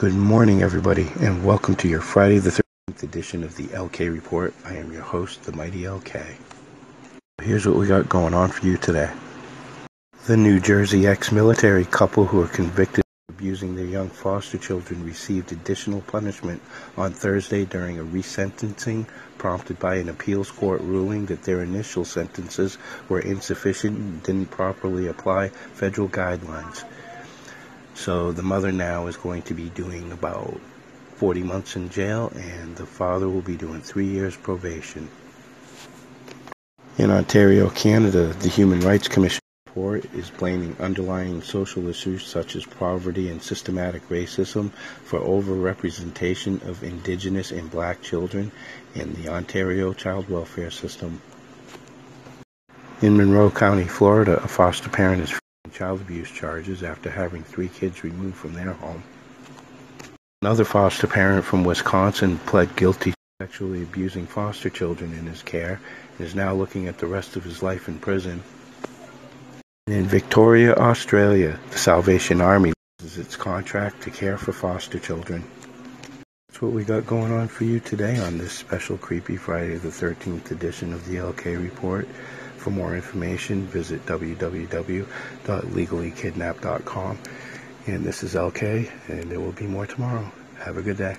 Good morning, everybody, and welcome to your Friday the 13th edition of the LK Report. I am your host, the Mighty LK. Here's what we got going on for you today. The New Jersey ex military couple who are convicted of abusing their young foster children received additional punishment on Thursday during a resentencing prompted by an appeals court ruling that their initial sentences were insufficient and didn't properly apply federal guidelines. So the mother now is going to be doing about 40 months in jail, and the father will be doing three years probation. In Ontario, Canada, the Human Rights Commission report is blaming underlying social issues such as poverty and systematic racism for overrepresentation of Indigenous and black children in the Ontario child welfare system. In Monroe County, Florida, a foster parent is child abuse charges after having three kids removed from their home. Another foster parent from Wisconsin pled guilty to sexually abusing foster children in his care and is now looking at the rest of his life in prison. And in Victoria, Australia, the Salvation Army loses its contract to care for foster children. What we got going on for you today on this special Creepy Friday the 13th edition of the LK Report. For more information, visit www.legallykidnapped.com. And this is LK, and there will be more tomorrow. Have a good day.